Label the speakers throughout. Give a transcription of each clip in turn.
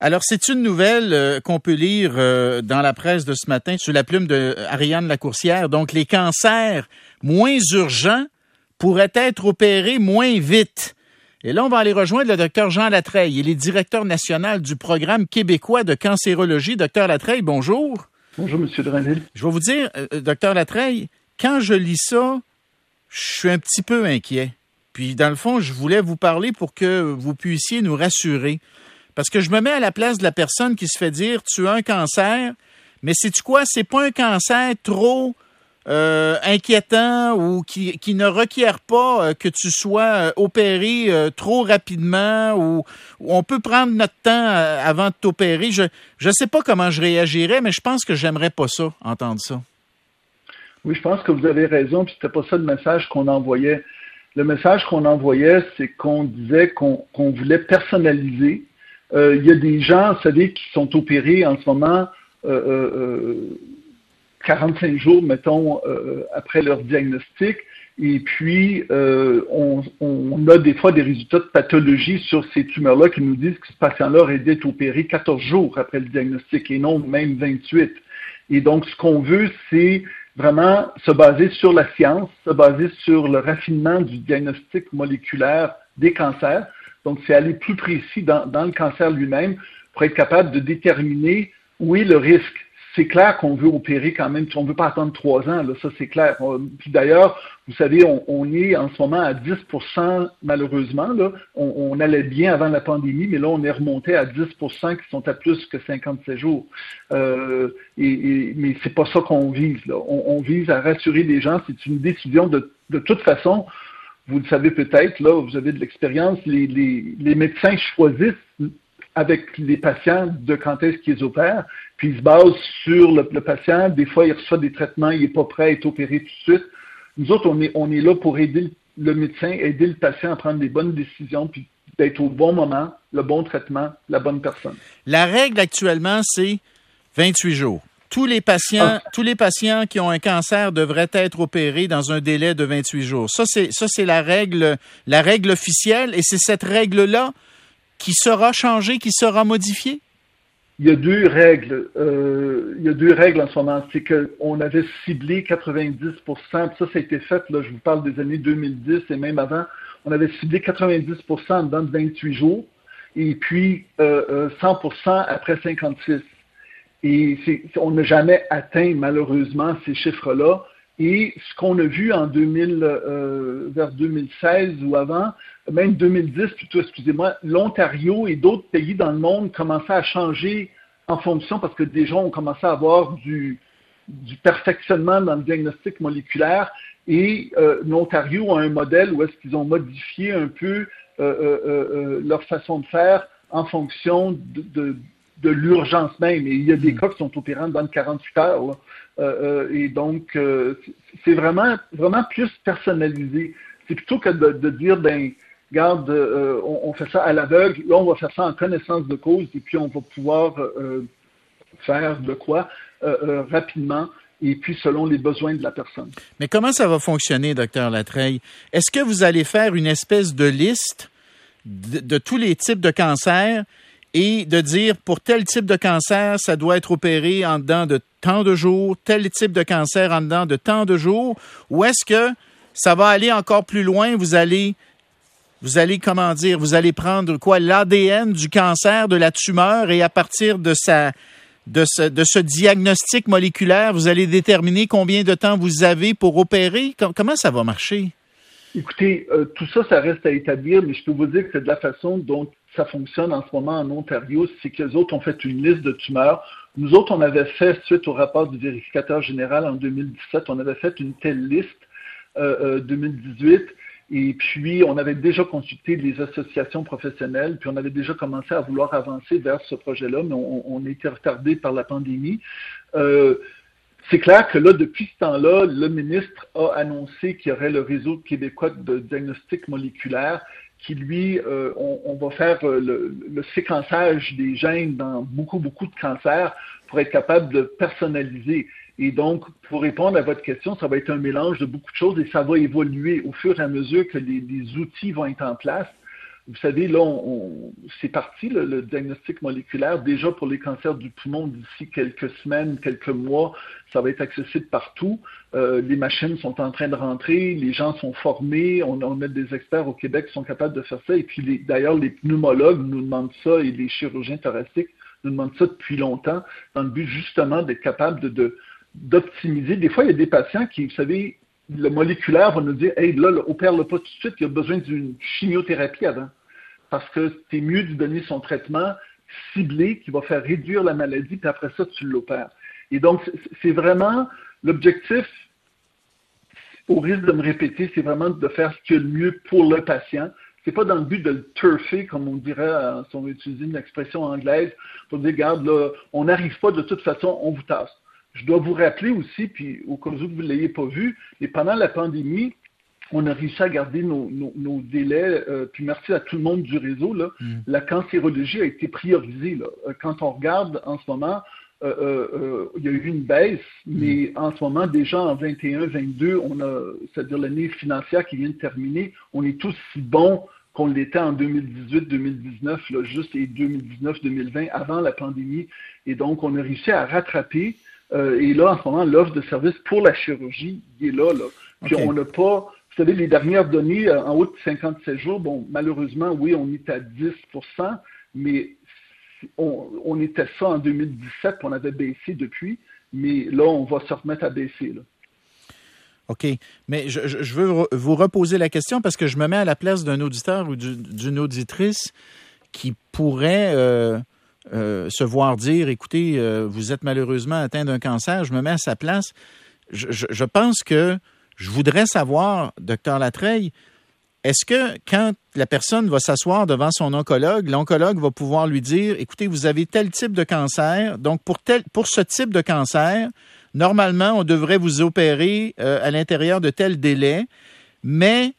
Speaker 1: Alors, c'est une nouvelle euh, qu'on peut lire euh, dans la presse de ce matin sous la plume de Ariane Lacourcière. Donc, les cancers moins urgents pourraient être opérés moins vite. Et là, on va aller rejoindre le docteur Jean Latreille. Il est directeur national du programme québécois de cancérologie. Docteur Latreille, bonjour.
Speaker 2: Bonjour, Monsieur Dranville.
Speaker 1: Je vais vous dire, euh, docteur Latreille, quand je lis ça, je suis un petit peu inquiet. Puis, dans le fond, je voulais vous parler pour que vous puissiez nous rassurer. Parce que je me mets à la place de la personne qui se fait dire tu as un cancer, mais c'est tu quoi? C'est pas un cancer trop euh, inquiétant ou qui, qui, ne requiert pas euh, que tu sois euh, opéré trop rapidement ou, on peut prendre notre temps avant de t'opérer. Je ne sais pas comment je réagirais, mais je pense que j'aimerais pas ça, entendre ça.
Speaker 2: Oui, je pense que vous avez raison, puis c'était pas ça le message qu'on envoyait. Le message qu'on envoyait, c'est qu'on disait qu'on voulait personnaliser euh, il y a des gens, vous savez, qui sont opérés en ce moment euh, 45 euh, jours, mettons, euh, après leur diagnostic. Et puis, on, on, a des fois des résultats de pathologie sur ces tumeurs-là qui nous disent que ce patient-là aurait dû être opéré 14 jours après le diagnostic et non même 28. Et donc, ce qu'on veut, c'est vraiment se baser sur la science, se baser sur le raffinement du diagnostic moléculaire des cancers, donc, c'est aller plus précis dans, le cancer lui-même pour être capable de déterminer où est le risque. C'est clair qu'on veut opérer quand même, on ne veut pas attendre trois ans, là, ça c'est clair. Puis d'ailleurs, vous savez, on, est en ce moment à 10% malheureusement. Là. On, allait bien avant la pandémie, mais là, on est remonté à 10% qui sont à plus que 57 jours. Euh, et, mais c'est pas ça qu'on vise. Là. On, vise à rassurer les gens. C'est une décision de, de toute façon vous le savez peut-être, là, vous avez de l'expérience, les, les, médecins choisissent avec les patients de quand est-ce qu'ils opèrent, puis ils se basent sur le, patient. Des fois, il reçoit des traitements, il n'est pas prêt à être opéré tout de suite. Nous autres, on est, on est là pour aider le, médecin, aider le patient à prendre les bonnes décisions, puis d'être au bon moment, le bon traitement, la bonne personne.
Speaker 1: La règle actuellement, c'est 28 jours. Tous les patients, tous les patients qui ont un cancer devraient être opérés dans un délai de 28 jours. Ça, c'est, ça, c'est la règle, la règle officielle et c'est cette règle-là qui sera changée, qui sera modifiée?
Speaker 2: Il y a deux règles. Euh, il y a deux règles en ce moment. C'est qu'on avait ciblé 90% Ça, ça a été fait, là, je vous parle des années 2010 et même avant. On avait ciblé 90% dans 28 jours et puis euh, 100% euh, après 56. Et on n'a jamais atteint malheureusement ces chiffres-là. Et ce qu'on a vu en 2000, euh, vers 2016 ou avant, même 2010 plutôt, excusez-moi, l'Ontario et d'autres pays dans le monde commençaient à changer en fonction parce que déjà on commençait à avoir du, du perfectionnement dans le diagnostic moléculaire et euh, l'Ontario a un modèle où est-ce qu'ils ont modifié un peu euh, euh leur façon de faire en fonction de, de de l'urgence même. Et il y a des hmm. cas qui sont opérants dans 48 heures. Euh, euh, et donc, euh, c'est vraiment, vraiment plus personnalisé. C'est plutôt que de, dire, ben, regarde, on, fait ça à l'aveugle, là, on va faire ça en connaissance de cause, et puis on va pouvoir faire de quoi rapidement et puis selon les besoins de la personne.
Speaker 1: Mais comment ça va fonctionner, docteur Latreille? Est-ce que vous allez faire une espèce de liste de tous les types de cancers et de dire pour tel type de cancer, ça doit être opéré en dedans de tant de jours, tel type de cancer en dedans de tant de jours, ou est-ce que ça va aller encore plus loin, vous allez vous allez comment dire, vous allez prendre quoi? l'ADN du cancer de la tumeur et à partir de sa de ce, diagnostic moléculaire, vous allez déterminer combien de temps vous avez pour opérer. Comment ça va marcher?
Speaker 2: Écoutez, euh, tout ça, ça reste à établir, mais je peux vous dire que c'est de la façon dont ça fonctionne en ce moment en Ontario, c'est que les autres ont fait une liste de tumeurs. Nous autres, on avait fait, suite au rapport du vérificateur général en 2017, on avait fait une telle liste euh, 2018. Euh, et puis, on avait déjà consulté les associations professionnelles, puis on avait déjà commencé à vouloir avancer vers ce projet-là, mais on, on, a été retardé par la pandémie. Euh, c'est clair que là, depuis ce temps-là, le ministre a annoncé qu'il y aurait le réseau québécois de diagnostic moléculaire qui, lui, euh, on, va faire euh, le, séquençage des gènes dans beaucoup, beaucoup de cancers pour être capable de personnaliser. Et donc, pour répondre à votre question, ça va être un mélange de beaucoup de choses et ça va évoluer au fur et à mesure que les, outils vont être en place. Vous savez, là, c'est parti, le diagnostic moléculaire. Déjà pour les cancers du poumon, d'ici quelques semaines, quelques mois, ça va être accessible partout. Euh, les machines sont en train de rentrer, les gens sont formés, on, on, a des experts au Québec qui sont capables de faire ça. Et puis, d'ailleurs, les pneumologues nous demandent ça et les chirurgiens thoraciques nous demandent ça depuis longtemps, dans le but justement d'être capable d'optimiser. Des fois, il y a des patients qui, vous savez, le moléculaire va nous dire Hey, là, opère-le pas tout de suite, il y a besoin d'une chimiothérapie avant parce que c'est mieux de donner son traitement ciblé qui va faire réduire la maladie, puis après ça, tu l'opères. Et donc, c'est vraiment l'objectif, au risque de me répéter, c'est vraiment de faire ce qui est le mieux pour le patient. C'est pas dans le but de le turfer, comme on dirait, euh, si on veut utiliser une expression anglaise, pour dire, regarde, là, on n'arrive pas de toute façon, on vous tasse. Je dois vous rappeler aussi, puis au cas où vous ne l'ayez pas vu, et pendant la pandémie, on a réussi à garder nos, délais. Euh, puis merci à tout le monde du réseau. Là, mm. La cancérologie a été priorisée. Là. Euh, quand on regarde en ce moment, euh, il y a eu une baisse, mm. mais en ce moment, déjà en 21-22, on a, c'est-à-dire l'année financière qui vient de terminer, on est tous si bons qu'on l'était en 2018-2019, juste et 2019-2020, avant la pandémie. Et donc, on a réussi à rattraper. et là, en ce moment, l'offre de service pour la chirurgie, il est là. là. Puis on n'a pas vous savez, les dernières données euh, en haut de 57 jours, bon, malheureusement, oui, on est à 10% mais on, était ça en 2017, on avait baissé depuis, mais là, on va se remettre à baisser.
Speaker 1: OK. Mais je, veux vous reposer la question parce que je me mets à la place d'un auditeur ou d'une auditrice qui pourrait euh, euh, se voir dire, écoutez, vous êtes malheureusement atteint d'un cancer. Je me mets à sa place. je pense que je voudrais savoir, docteur Latreille, est-ce que quand la personne va s'asseoir devant son oncologue, l'oncologue va pouvoir lui dire, écoutez, vous avez tel type de cancer, donc pour, tel, pour ce type de cancer, normalement, on devrait vous opérer euh, à l'intérieur de tel délai, mais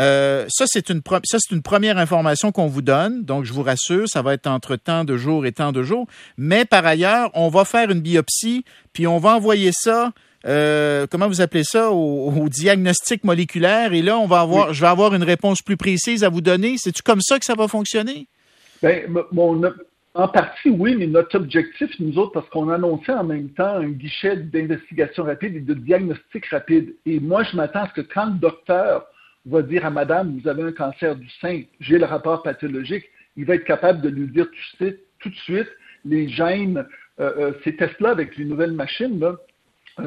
Speaker 1: euh, ça, c'est une, ça, c'est une première information qu'on vous donne. Donc, je vous rassure, ça va être entre tant de jours et tant de jours. Mais par ailleurs, on va faire une biopsie, puis on va envoyer ça euh, comment vous appelez ça, au, diagnostic moléculaire. Et là, on va avoir, je vais avoir une réponse plus précise à vous donner. C'est-tu comme ça que ça va fonctionner?
Speaker 2: Bien, en partie, oui, mais notre objectif, nous autres, parce qu'on annonçait en même temps un guichet d'investigation rapide et de diagnostic rapide. Et moi, je m'attends à ce que quand le docteur va dire à madame, vous avez un cancer du sein, j'ai le rapport pathologique, il va être capable de lui dire tout de suite, les gènes, euh, euh, ces tests-là avec les nouvelles machines, là,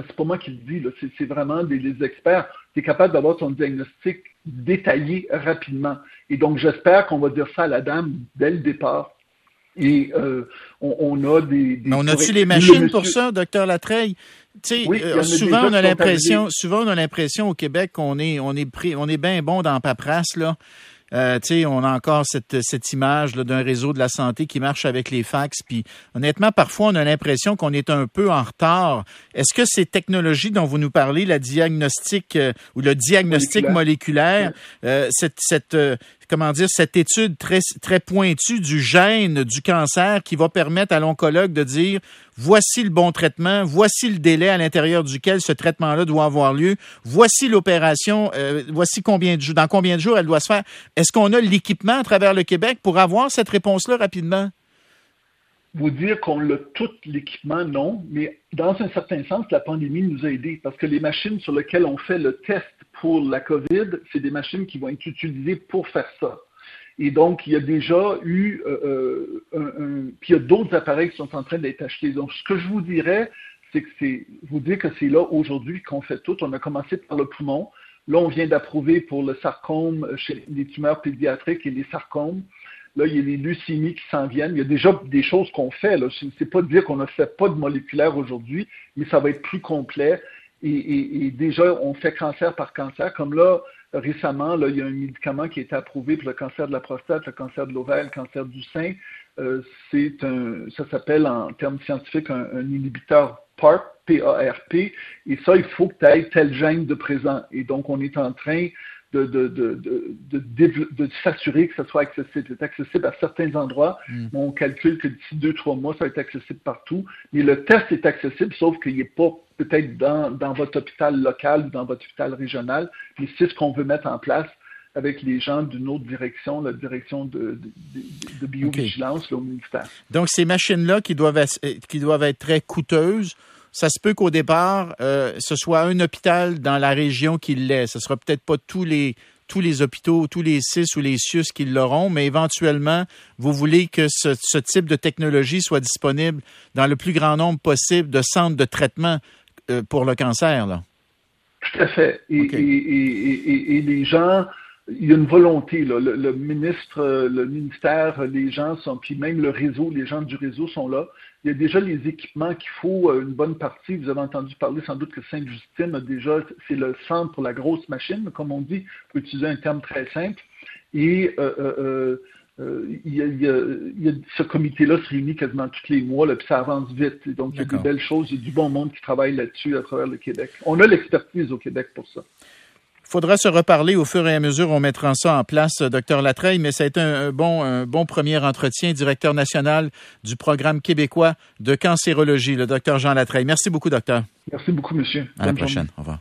Speaker 2: c'est pas moi qui le dis, c'est vraiment des, experts. Tu es capable d'avoir ton diagnostic détaillé rapidement. Et donc, j'espère qu'on va dire ça à la dame dès le départ. Et euh, on, a des,
Speaker 1: Mais on a-tu les machines pour ça, docteur Latreille? Euh, souvent, on a l'impression, souvent, on a l'impression au Québec qu'on est, on est pris, on est bien bon dans paperasse, là. Euh, on a encore cette, cette image d'un réseau de la santé qui marche avec les fax. Puis honnêtement, parfois, on a l'impression qu'on est un peu en retard. Est-ce que ces technologies dont vous nous parlez, la diagnostic euh, ou le diagnostic moléculaire, euh, cette, cette euh, comment dire, cette étude très, très pointue du gène du cancer qui va permettre à l'oncologue de dire voici le bon traitement, voici le délai à l'intérieur duquel ce traitement-là doit avoir lieu, voici l'opération, euh, voici combien de jours, dans combien de jours elle doit se faire. Est-ce qu'on a l'équipement à travers le Québec pour avoir cette réponse-là rapidement?
Speaker 2: Vous dire qu'on a tout l'équipement, non, mais dans un certain sens, la pandémie nous a aidés parce que les machines sur lesquelles on fait le test pour la COVID, c'est des machines qui vont être utilisées pour faire ça. Et donc, il y a déjà eu, euh, euh, un, puis il y a d'autres appareils qui sont en train d'être achetés. Donc, ce que je vous dirais, c'est que c'est, vous dire que c'est là aujourd'hui qu'on fait tout. On a commencé par le poumon. Là, on vient d'approuver pour le sarcome chez les tumeurs pédiatriques et les sarcomes. Là, il y a les leucémies qui s'en viennent. Il y a déjà des choses qu'on fait. Ce n'est pas de dire qu'on ne fait pas de moléculaire aujourd'hui, mais ça va être plus complet. Et, déjà, on fait cancer par cancer. Comme là, récemment, là, il y a un médicament qui a été approuvé pour le cancer de la prostate, le cancer de l'ovaire, le cancer du sein. Euh, c'est un, ça s'appelle en termes scientifiques un, inhibiteur PARP, P-A-R-P. Et ça, il faut que tu aies tel gène de présent. Et donc, on est en train de, de, de, de, s'assurer que ça soit accessible. C'est accessible à certains endroits. Mm. On calcule que d'ici deux, trois mois, ça va être accessible partout. Mais le test est accessible, sauf qu'il n'est pas peut-être dans, dans, votre hôpital local ou dans votre hôpital régional. Mais c'est ce qu'on veut mettre en place avec les gens d'une autre direction, la direction de, de, biovigilance au ministère.
Speaker 1: Donc, ces machines-là qui doivent, qui doivent être très coûteuses, ça se peut qu'au départ, euh, ce soit un hôpital dans la région qui l'est. Ce sera peut-être pas tous les tous les hôpitaux, tous les CIS ou les CIUS qui l'auront, mais éventuellement, vous voulez que ce, ce, type de technologie soit disponible dans le plus grand nombre possible de centres de traitement euh, pour le cancer. Là.
Speaker 2: Tout à fait. Et, et, et, et, les gens, il y a une volonté. Là. Le, ministre, le ministère, les gens sont, puis même le réseau, les gens du réseau sont là. Il y a déjà les équipements qu'il faut, euh, une bonne partie. Vous avez entendu parler sans doute que Sainte-Justine a déjà, c'est le centre pour la grosse machine, comme on dit, pour utiliser un terme très simple. Et euh, euh, euh il, y a, il, y a, ce comité-là se réunit quasiment tous les mois, là, puis ça avance vite. Donc, il y a des belles choses, il y a du bon monde qui travaille là-dessus à travers le Québec. On a l'expertise au Québec pour ça
Speaker 1: faudra se reparler au fur et à mesure. On mettra ça en place, euh, docteur Latreille, mais ça a été un, bon, un bon premier entretien, directeur national du programme québécois de cancérologie, le docteur Jean Latreille. Merci beaucoup, docteur.
Speaker 2: Merci beaucoup, monsieur.
Speaker 1: À la prochaine. Au revoir.